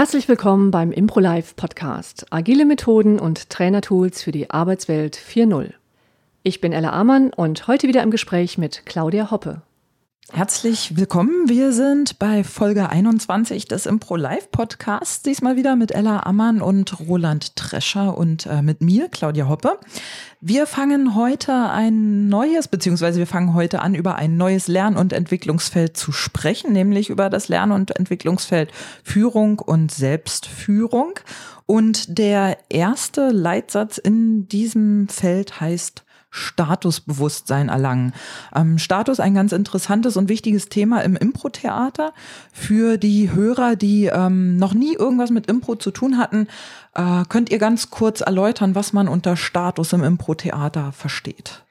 Herzlich willkommen beim ImproLife Podcast. Agile Methoden und Trainertools für die Arbeitswelt 4.0. Ich bin Ella Amann und heute wieder im Gespräch mit Claudia Hoppe. Herzlich willkommen. Wir sind bei Folge 21 des Impro Live Podcasts. Diesmal wieder mit Ella Ammann und Roland Trescher und äh, mit mir, Claudia Hoppe. Wir fangen heute ein neues, beziehungsweise wir fangen heute an, über ein neues Lern- und Entwicklungsfeld zu sprechen, nämlich über das Lern- und Entwicklungsfeld Führung und Selbstführung. Und der erste Leitsatz in diesem Feld heißt Statusbewusstsein erlangen. Ähm, Status ein ganz interessantes und wichtiges Thema im Impro-Theater. Für die Hörer, die ähm, noch nie irgendwas mit Impro zu tun hatten, äh, könnt ihr ganz kurz erläutern, was man unter Status im Impro-Theater versteht.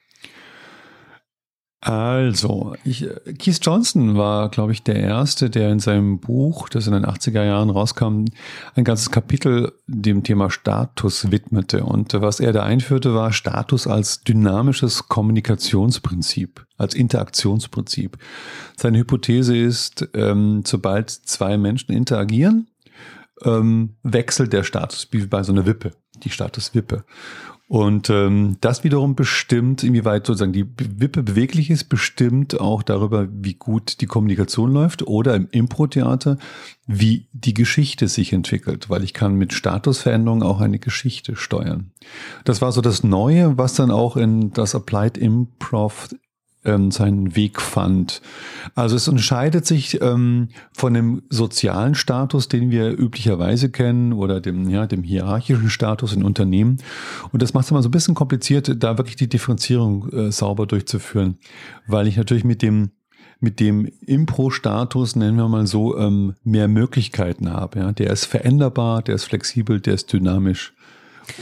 Also, ich, Keith Johnson war, glaube ich, der Erste, der in seinem Buch, das in den 80er Jahren rauskam, ein ganzes Kapitel dem Thema Status widmete. Und was er da einführte, war Status als dynamisches Kommunikationsprinzip, als Interaktionsprinzip. Seine Hypothese ist, ähm, sobald zwei Menschen interagieren, ähm, wechselt der Status, wie bei so einer Wippe, die Statuswippe. Und ähm, das wiederum bestimmt, inwieweit sozusagen die Wippe beweglich ist, bestimmt auch darüber, wie gut die Kommunikation läuft oder im Impro-Theater, wie die Geschichte sich entwickelt, weil ich kann mit Statusveränderungen auch eine Geschichte steuern. Das war so das Neue, was dann auch in das Applied Improv ähm, seinen Weg fand. Also es unterscheidet sich ähm, von dem sozialen Status, den wir üblicherweise kennen, oder dem, ja, dem hierarchischen Status in Unternehmen. Und das macht es immer so ein bisschen kompliziert, da wirklich die Differenzierung äh, sauber durchzuführen, weil ich natürlich mit dem mit dem Impro-Status, nennen wir mal so, ähm, mehr Möglichkeiten habe. Ja? Der ist veränderbar, der ist flexibel, der ist dynamisch.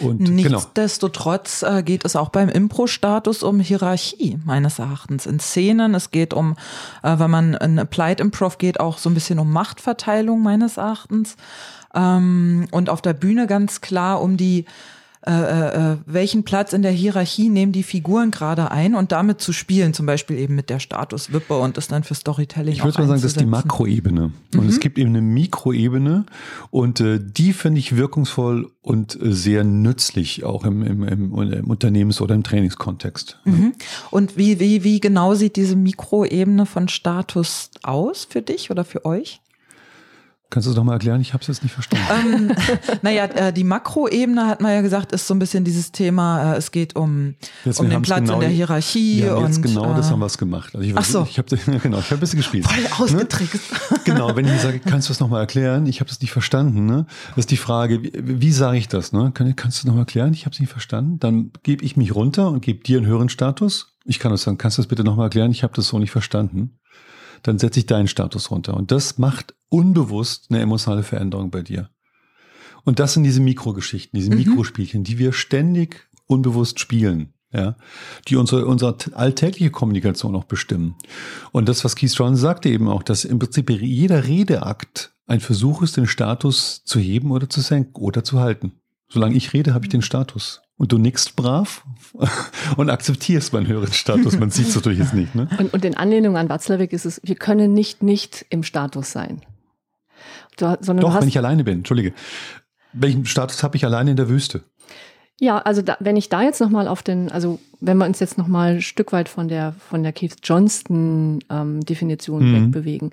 Und genau. Nichtsdestotrotz genau. geht es auch beim Impro-Status um Hierarchie, meines Erachtens. In Szenen, es geht um, äh, wenn man in Applied Improv geht, auch so ein bisschen um Machtverteilung, meines Erachtens. Ähm, und auf der Bühne ganz klar um die äh, äh, äh, welchen Platz in der Hierarchie nehmen die Figuren gerade ein und damit zu spielen, zum Beispiel eben mit der Statuswippe und das dann für Storytelling. Ich würde mal sagen, das ist die Makroebene. Und mhm. es gibt eben eine Mikroebene und äh, die finde ich wirkungsvoll und äh, sehr nützlich, auch im, im, im, im Unternehmens- oder im Trainingskontext. Mhm. Und wie, wie, wie genau sieht diese Mikroebene von Status aus für dich oder für euch? Kannst du es nochmal erklären? Ich habe es jetzt nicht verstanden. Ähm, naja, äh, die Makroebene hat man ja gesagt, ist so ein bisschen dieses Thema, äh, es geht um, um den Platz genau, in der Hierarchie. Ja, und, jetzt genau äh, das haben wir gemacht. Also ich, ach so. Ich habe genau, ich hab ein bisschen gespielt. Voll ne? ausgetrickst. Ne? Genau, wenn ich sage, kannst du das nochmal erklären? Ich habe das nicht verstanden. Ne? Das ist die Frage, wie, wie sage ich das? Ne? Kann, kannst du das nochmal erklären? Ich habe es nicht verstanden. Dann gebe ich mich runter und gebe dir einen höheren Status. Ich kann das sagen, kannst du das bitte nochmal erklären? Ich habe das so nicht verstanden dann setze ich deinen Status runter. Und das macht unbewusst eine emotionale Veränderung bei dir. Und das sind diese Mikrogeschichten, diese mhm. Mikrospielchen, die wir ständig unbewusst spielen, ja, die unsere, unsere alltägliche Kommunikation auch bestimmen. Und das, was Keith Strong sagte eben auch, dass im Prinzip jeder Redeakt ein Versuch ist, den Status zu heben oder zu senken oder zu halten. Solange ich rede, habe ich den Status. Und du nickst brav und akzeptierst meinen höheren Status. Man sieht es natürlich jetzt nicht. Ne? Und, und in Anlehnung an Watzlawick ist es, wir können nicht nicht im Status sein. Du, Doch, wenn ich alleine bin, entschuldige. Welchen Status habe ich alleine in der Wüste? Ja, also da, wenn ich da jetzt nochmal auf den, also wenn wir uns jetzt nochmal ein Stück weit von der von der Keith Johnston ähm, Definition mhm. wegbewegen.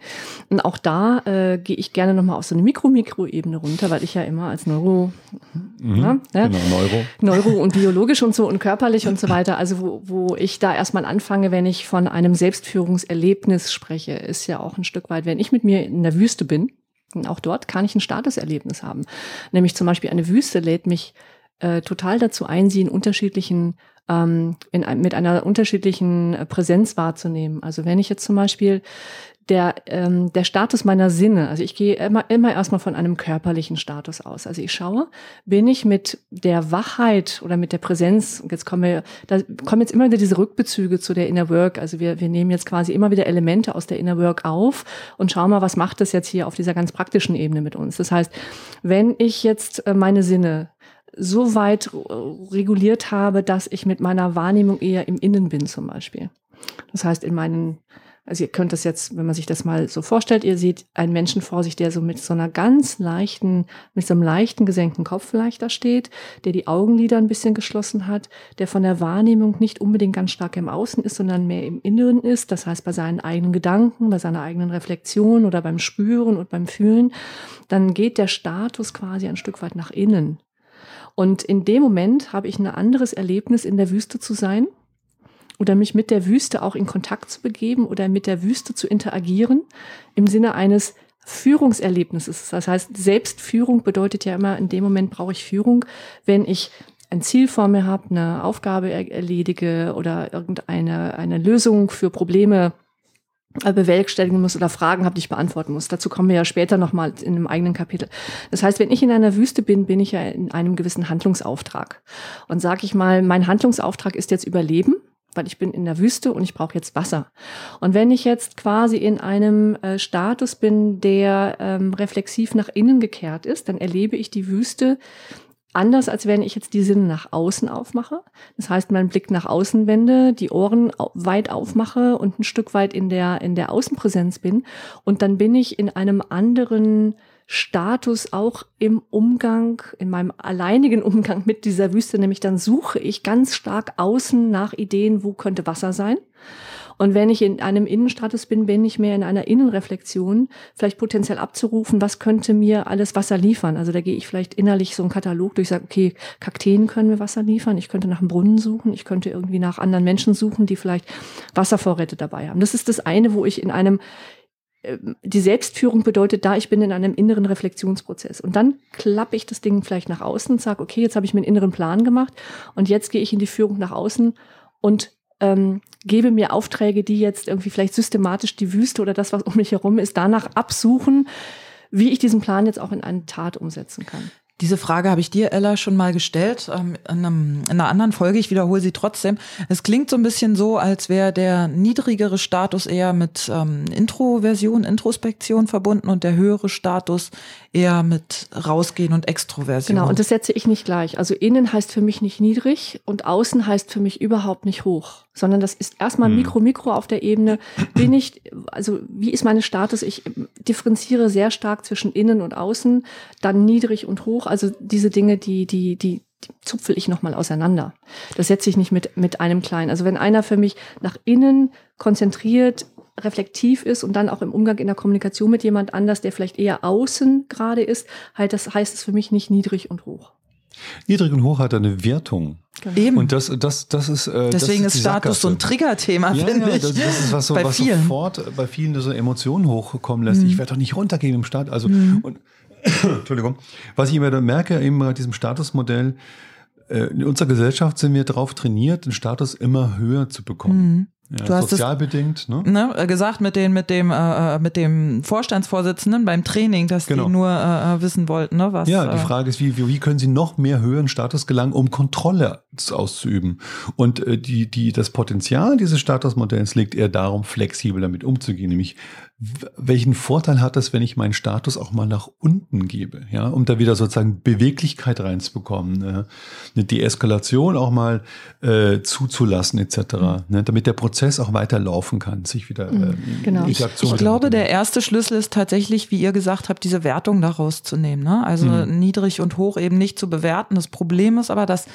Und auch da äh, gehe ich gerne nochmal auf so eine Mikro-Mikro-Ebene runter, weil ich ja immer als Neuro, mhm. na, ne? genau, Neuro. Neuro und biologisch und so und körperlich und so weiter, also wo, wo ich da erstmal anfange, wenn ich von einem Selbstführungserlebnis spreche, ist ja auch ein Stück weit, wenn ich mit mir in der Wüste bin, auch dort kann ich ein Statuserlebnis haben. Nämlich zum Beispiel eine Wüste lädt mich äh, total dazu ein, sie in unterschiedlichen, ähm, in, mit einer unterschiedlichen äh, Präsenz wahrzunehmen. Also wenn ich jetzt zum Beispiel der, ähm, der Status meiner Sinne, also ich gehe immer, immer erstmal von einem körperlichen Status aus. Also ich schaue, bin ich mit der Wachheit oder mit der Präsenz, jetzt kommen wir, da kommen jetzt immer wieder diese Rückbezüge zu der Inner Work. Also wir, wir nehmen jetzt quasi immer wieder Elemente aus der Inner Work auf und schauen mal, was macht das jetzt hier auf dieser ganz praktischen Ebene mit uns. Das heißt, wenn ich jetzt äh, meine Sinne so weit reguliert habe, dass ich mit meiner Wahrnehmung eher im Innen bin zum Beispiel. Das heißt, in meinen also ihr könnt das jetzt, wenn man sich das mal so vorstellt, ihr seht einen Menschen vor sich, der so mit so einer ganz leichten, mit so einem leichten gesenkten Kopf vielleicht da steht, der die Augenlider ein bisschen geschlossen hat, der von der Wahrnehmung nicht unbedingt ganz stark im Außen ist, sondern mehr im Inneren ist. Das heißt, bei seinen eigenen Gedanken, bei seiner eigenen Reflexion oder beim Spüren und beim Fühlen, dann geht der Status quasi ein Stück weit nach innen. Und in dem Moment habe ich ein anderes Erlebnis, in der Wüste zu sein oder mich mit der Wüste auch in Kontakt zu begeben oder mit der Wüste zu interagieren im Sinne eines Führungserlebnisses. Das heißt, Selbstführung bedeutet ja immer, in dem Moment brauche ich Führung, wenn ich ein Ziel vor mir habe, eine Aufgabe erledige oder irgendeine eine Lösung für Probleme bewerkstelligen muss oder Fragen habe, die ich beantworten muss. Dazu kommen wir ja später nochmal in einem eigenen Kapitel. Das heißt, wenn ich in einer Wüste bin, bin ich ja in einem gewissen Handlungsauftrag. Und sage ich mal, mein Handlungsauftrag ist jetzt Überleben weil ich bin in der Wüste und ich brauche jetzt Wasser. Und wenn ich jetzt quasi in einem äh, Status bin, der ähm, reflexiv nach innen gekehrt ist, dann erlebe ich die Wüste anders, als wenn ich jetzt die Sinne nach außen aufmache. Das heißt, meinen Blick nach außen wende, die Ohren weit aufmache und ein Stück weit in der, in der Außenpräsenz bin. Und dann bin ich in einem anderen Status auch im Umgang, in meinem alleinigen Umgang mit dieser Wüste, nämlich dann suche ich ganz stark außen nach Ideen, wo könnte Wasser sein. Und wenn ich in einem Innenstatus bin, bin ich mehr in einer Innenreflexion, vielleicht potenziell abzurufen, was könnte mir alles Wasser liefern. Also da gehe ich vielleicht innerlich so einen Katalog durch, sage, okay, Kakteen können mir Wasser liefern, ich könnte nach einem Brunnen suchen, ich könnte irgendwie nach anderen Menschen suchen, die vielleicht Wasservorräte dabei haben. Das ist das eine, wo ich in einem ähm, die Selbstführung bedeutet da, ich bin in einem inneren Reflexionsprozess. Und dann klappe ich das Ding vielleicht nach außen und sage, okay, jetzt habe ich mir einen inneren Plan gemacht und jetzt gehe ich in die Führung nach außen und ähm, gebe mir Aufträge, die jetzt irgendwie vielleicht systematisch die Wüste oder das, was um mich herum ist, danach absuchen, wie ich diesen Plan jetzt auch in eine Tat umsetzen kann. Diese Frage habe ich dir, Ella, schon mal gestellt ähm, in, einem, in einer anderen Folge. Ich wiederhole sie trotzdem. Es klingt so ein bisschen so, als wäre der niedrigere Status eher mit ähm, Introversion, Introspektion verbunden und der höhere Status eher mit Rausgehen und Extroversion. Genau, und das setze ich nicht gleich. Also innen heißt für mich nicht niedrig und außen heißt für mich überhaupt nicht hoch, sondern das ist erstmal hm. Mikro, Mikro auf der Ebene. Bin ich, also wie ist meine Status? Ich differenziere sehr stark zwischen innen und außen, dann niedrig und hoch. Also diese Dinge, die, die, die, die zupfel ich nochmal auseinander. Das setze ich nicht mit, mit einem kleinen. Also wenn einer für mich nach innen konzentriert reflektiv ist und dann auch im Umgang in der Kommunikation mit jemand anders, der vielleicht eher außen gerade ist, halt das heißt es für mich nicht niedrig und hoch. Niedrig und hoch hat eine Wertung. Genau. Eben. Und das, das, das ist. Äh, Deswegen das ist, ist Status so ein Triggerthema, ja, finde ja, ich. Das, das ist was, so, bei was vielen. sofort bei vielen so Emotionen hochkommen lässt. Mhm. Ich werde doch nicht runtergehen im Start. Also, mhm. und, Entschuldigung. Was ich immer da merke, eben bei diesem Statusmodell, äh, in unserer Gesellschaft sind wir darauf trainiert, den Status immer höher zu bekommen. Mhm. Ja, du hast sozialbedingt, ne? ne? gesagt mit den mit dem äh, äh, mit dem Vorstandsvorsitzenden beim Training, dass genau. die nur äh, äh, wissen wollten, ne, was. Ja, die äh, Frage ist, wie, wie, wie können sie noch mehr höheren Status gelangen, um Kontrolle auszuüben? Und äh, die die das Potenzial dieses Statusmodells liegt eher darum, flexibel damit umzugehen, nämlich welchen Vorteil hat das, wenn ich meinen Status auch mal nach unten gebe, ja, um da wieder sozusagen Beweglichkeit reinzubekommen, ne? eine Deeskalation auch mal äh, zuzulassen etc., mhm. ne? damit der Prozess auch weiterlaufen kann, sich wieder äh, genau. Ich, ich glaube, der erste Schlüssel ist tatsächlich, wie ihr gesagt habt, diese Wertung daraus zu nehmen, ne? also mhm. niedrig und hoch eben nicht zu bewerten. Das Problem ist aber, dass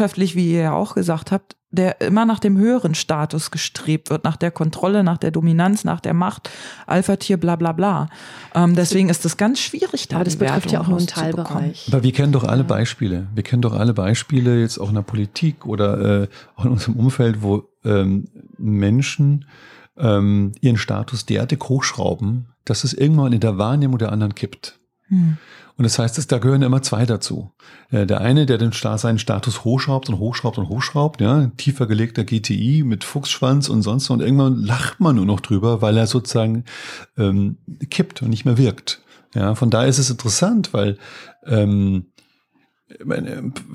gesellschaftlich, wie ihr ja auch gesagt habt, der immer nach dem höheren Status gestrebt wird, nach der Kontrolle, nach der Dominanz, nach der Macht, Alpha-Tier, bla bla bla. Ähm, deswegen ist das ganz schwierig, da Aber das betrifft Wertung ja auch nur einen Teilbereich. Aber wir kennen doch alle Beispiele. Wir kennen doch alle Beispiele jetzt auch in der Politik oder äh, auch in unserem Umfeld, wo ähm, Menschen ähm, ihren Status derartig hochschrauben, dass es irgendwann in der Wahrnehmung der anderen kippt. Hm. Und das heißt, dass da gehören immer zwei dazu. Äh, der eine, der den seinen Status hochschraubt und hochschraubt und hochschraubt, ja, tiefer gelegter GTI mit Fuchsschwanz und sonst und irgendwann lacht man nur noch drüber, weil er sozusagen ähm, kippt und nicht mehr wirkt. Ja, von daher ist es interessant, weil ähm,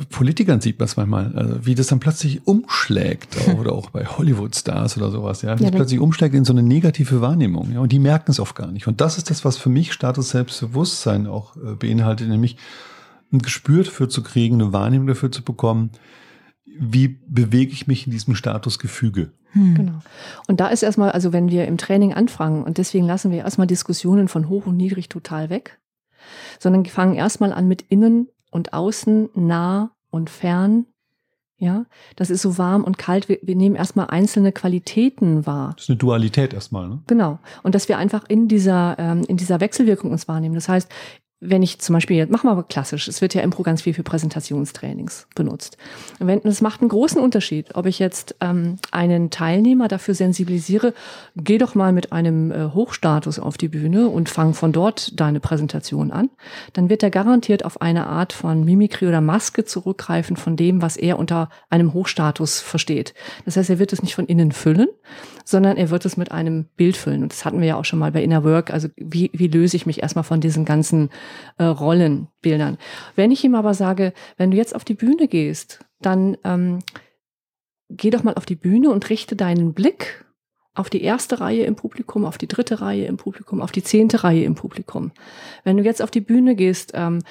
Politikern sieht man es manchmal, also wie das dann plötzlich umschlägt, auch, oder auch bei Hollywood-Stars oder sowas, ja, wie ja, es plötzlich umschlägt in so eine negative Wahrnehmung, ja, und die merken es oft gar nicht. Und das ist das, was für mich Status Selbstbewusstsein auch äh, beinhaltet, nämlich ein Gespür dafür zu kriegen, eine Wahrnehmung dafür zu bekommen, wie bewege ich mich in diesem Statusgefüge. Hm. Genau. Und da ist erstmal, also wenn wir im Training anfangen, und deswegen lassen wir erstmal Diskussionen von hoch und niedrig total weg, sondern fangen erstmal an mit innen und außen, nah und fern. Ja, das ist so warm und kalt. Wir, wir nehmen erstmal einzelne Qualitäten wahr. Das ist eine Dualität erstmal, ne? Genau. Und dass wir einfach in dieser, ähm, in dieser Wechselwirkung uns wahrnehmen. Das heißt, wenn ich zum Beispiel, jetzt machen wir aber klassisch, es wird ja Impro ganz viel für Präsentationstrainings benutzt. Wenn, es macht einen großen Unterschied, ob ich jetzt ähm, einen Teilnehmer dafür sensibilisiere, geh doch mal mit einem äh, Hochstatus auf die Bühne und fang von dort deine Präsentation an, dann wird er garantiert auf eine Art von Mimikry oder Maske zurückgreifen von dem, was er unter einem Hochstatus versteht. Das heißt, er wird es nicht von innen füllen, sondern er wird es mit einem Bild füllen. Und das hatten wir ja auch schon mal bei Inner Work. Also wie, wie löse ich mich erstmal von diesen ganzen äh, Rollenbildern. Wenn ich ihm aber sage, wenn du jetzt auf die Bühne gehst, dann ähm, geh doch mal auf die Bühne und richte deinen Blick auf die erste Reihe im Publikum, auf die dritte Reihe im Publikum, auf die zehnte Reihe im Publikum. Wenn du jetzt auf die Bühne gehst, ähm,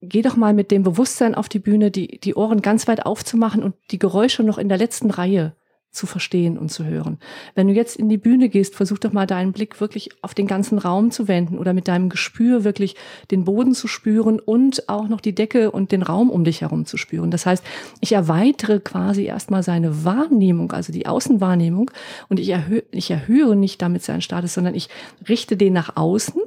geh doch mal mit dem Bewusstsein auf die Bühne, die, die Ohren ganz weit aufzumachen und die Geräusche noch in der letzten Reihe zu verstehen und zu hören. Wenn du jetzt in die Bühne gehst, versuch doch mal deinen Blick wirklich auf den ganzen Raum zu wenden oder mit deinem Gespür wirklich den Boden zu spüren und auch noch die Decke und den Raum um dich herum zu spüren. Das heißt, ich erweitere quasi erstmal seine Wahrnehmung, also die Außenwahrnehmung und ich, erhöhe, ich erhöhe nicht damit seinen Status, sondern ich richte den nach außen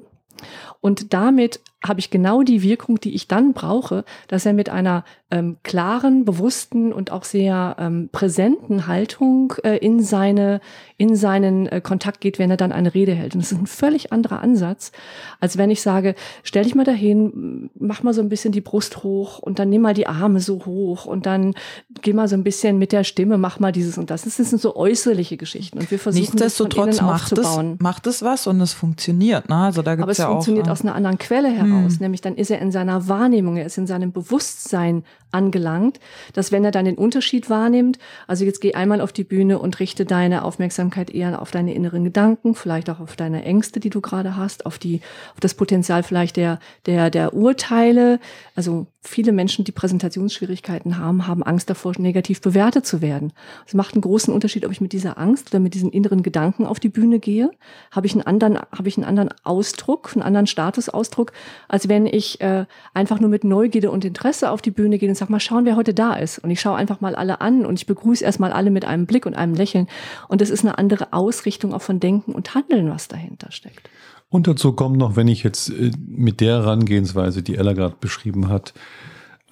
und damit habe ich genau die Wirkung, die ich dann brauche, dass er mit einer ähm, klaren, bewussten und auch sehr ähm, präsenten Haltung äh, in seine in seinen äh, Kontakt geht, wenn er dann eine Rede hält. Und das ist ein völlig anderer Ansatz, als wenn ich sage, stell dich mal dahin, mach mal so ein bisschen die Brust hoch und dann nimm mal die Arme so hoch und dann geh mal so ein bisschen mit der Stimme, mach mal dieses und das. Das sind so äußerliche Geschichten und wir versuchen Nichtsdestotrotz das von macht aufzubauen. Es, macht es was und es funktioniert. Ne? Also da gibt's Aber es ja funktioniert auch, aus einer anderen Quelle heraus heraus. Hm. Nämlich dann ist er in seiner Wahrnehmung, er ist in seinem Bewusstsein angelangt, dass wenn er dann den Unterschied wahrnimmt, also jetzt geh einmal auf die Bühne und richte deine Aufmerksamkeit eher auf deine inneren Gedanken, vielleicht auch auf deine Ängste, die du gerade hast, auf die, auf das Potenzial vielleicht der, der, der Urteile. Also viele Menschen, die Präsentationsschwierigkeiten haben, haben Angst davor, negativ bewertet zu werden. Es macht einen großen Unterschied, ob ich mit dieser Angst oder mit diesen inneren Gedanken auf die Bühne gehe. Habe ich einen anderen, habe ich einen anderen Ausdruck, einen anderen Statusausdruck, als wenn ich äh, einfach nur mit Neugierde und Interesse auf die Bühne gehe und sag mal schauen, wer heute da ist. Und ich schaue einfach mal alle an und ich begrüße erstmal alle mit einem Blick und einem Lächeln. Und das ist eine andere Ausrichtung auch von Denken und Handeln, was dahinter steckt. Und dazu kommt noch, wenn ich jetzt äh, mit der Herangehensweise, die Ella gerade beschrieben hat,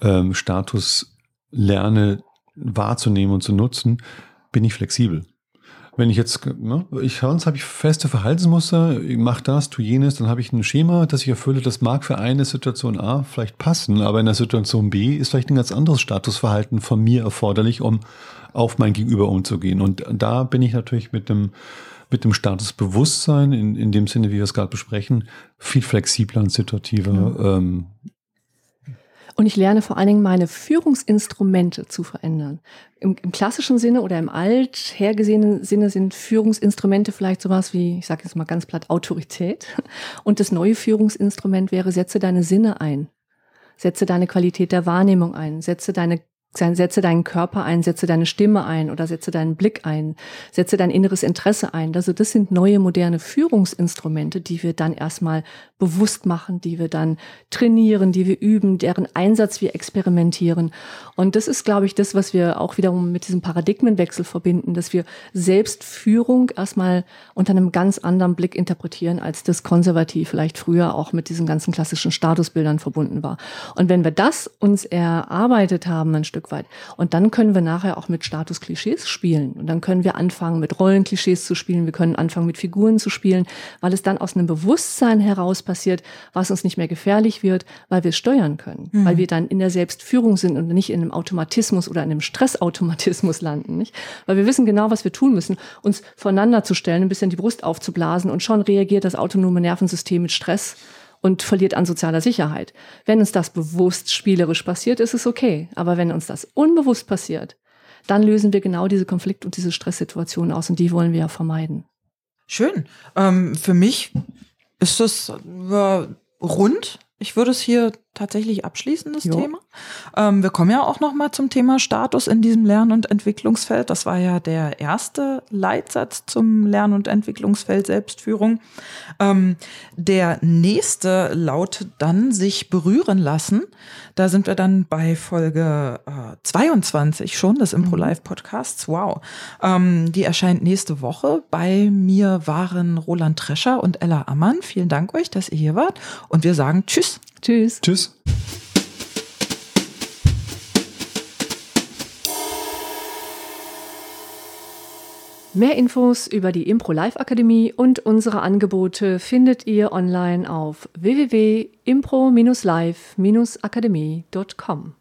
ähm, Status lerne wahrzunehmen und zu nutzen, bin ich flexibel. Wenn ich jetzt, ne, ich sonst habe ich feste Verhaltensmuster, ich mache das, tu jenes, dann habe ich ein Schema, das ich erfülle. Das mag für eine Situation A vielleicht passen, aber in der Situation B ist vielleicht ein ganz anderes Statusverhalten von mir erforderlich, um auf mein Gegenüber umzugehen. Und da bin ich natürlich mit dem mit dem Statusbewusstsein, in, in dem Sinne, wie wir es gerade besprechen, viel flexibler und situativer ja. ähm, und ich lerne vor allen Dingen meine Führungsinstrumente zu verändern. Im, im klassischen Sinne oder im alt hergesehenen Sinne sind Führungsinstrumente vielleicht sowas wie, ich sage jetzt mal ganz platt, Autorität. Und das neue Führungsinstrument wäre, setze deine Sinne ein. Setze deine Qualität der Wahrnehmung ein, setze deine setze deinen Körper ein, setze deine Stimme ein oder setze deinen Blick ein, setze dein inneres Interesse ein. Also das sind neue moderne Führungsinstrumente, die wir dann erstmal bewusst machen, die wir dann trainieren, die wir üben, deren Einsatz wir experimentieren. Und das ist, glaube ich, das, was wir auch wiederum mit diesem Paradigmenwechsel verbinden, dass wir Selbstführung erstmal unter einem ganz anderen Blick interpretieren, als das konservativ vielleicht früher auch mit diesen ganzen klassischen Statusbildern verbunden war. Und wenn wir das uns erarbeitet haben, ein Stück weit, und dann können wir nachher auch mit Statusklischees spielen. Und dann können wir anfangen, mit Rollenklischees zu spielen. Wir können anfangen, mit Figuren zu spielen, weil es dann aus einem Bewusstsein heraus passiert, was uns nicht mehr gefährlich wird, weil wir es steuern können, mhm. weil wir dann in der Selbstführung sind und nicht in einem Automatismus oder in einem Stressautomatismus landen, nicht? Weil wir wissen genau, was wir tun müssen, uns voneinander zu stellen, ein bisschen die Brust aufzublasen und schon reagiert das autonome Nervensystem mit Stress und verliert an sozialer Sicherheit. Wenn uns das bewusst spielerisch passiert, ist es okay. Aber wenn uns das unbewusst passiert, dann lösen wir genau diese Konflikt- und diese Stresssituationen aus und die wollen wir ja vermeiden. Schön. Ähm, für mich ist das äh, rund. Ich würde es hier tatsächlich abschließendes jo. Thema. Ähm, wir kommen ja auch noch mal zum Thema Status in diesem Lern- und Entwicklungsfeld. Das war ja der erste Leitsatz zum Lern- und Entwicklungsfeld Selbstführung. Ähm, der nächste lautet dann sich berühren lassen. Da sind wir dann bei Folge äh, 22 schon des Impro Live Podcasts. Wow. Ähm, die erscheint nächste Woche. Bei mir waren Roland Trescher und Ella Ammann. Vielen Dank euch, dass ihr hier wart. Und wir sagen Tschüss. Tschüss. Tschüss. Mehr Infos über die Impro Live Akademie und unsere Angebote findet ihr online auf www.impro-live-akademie.com.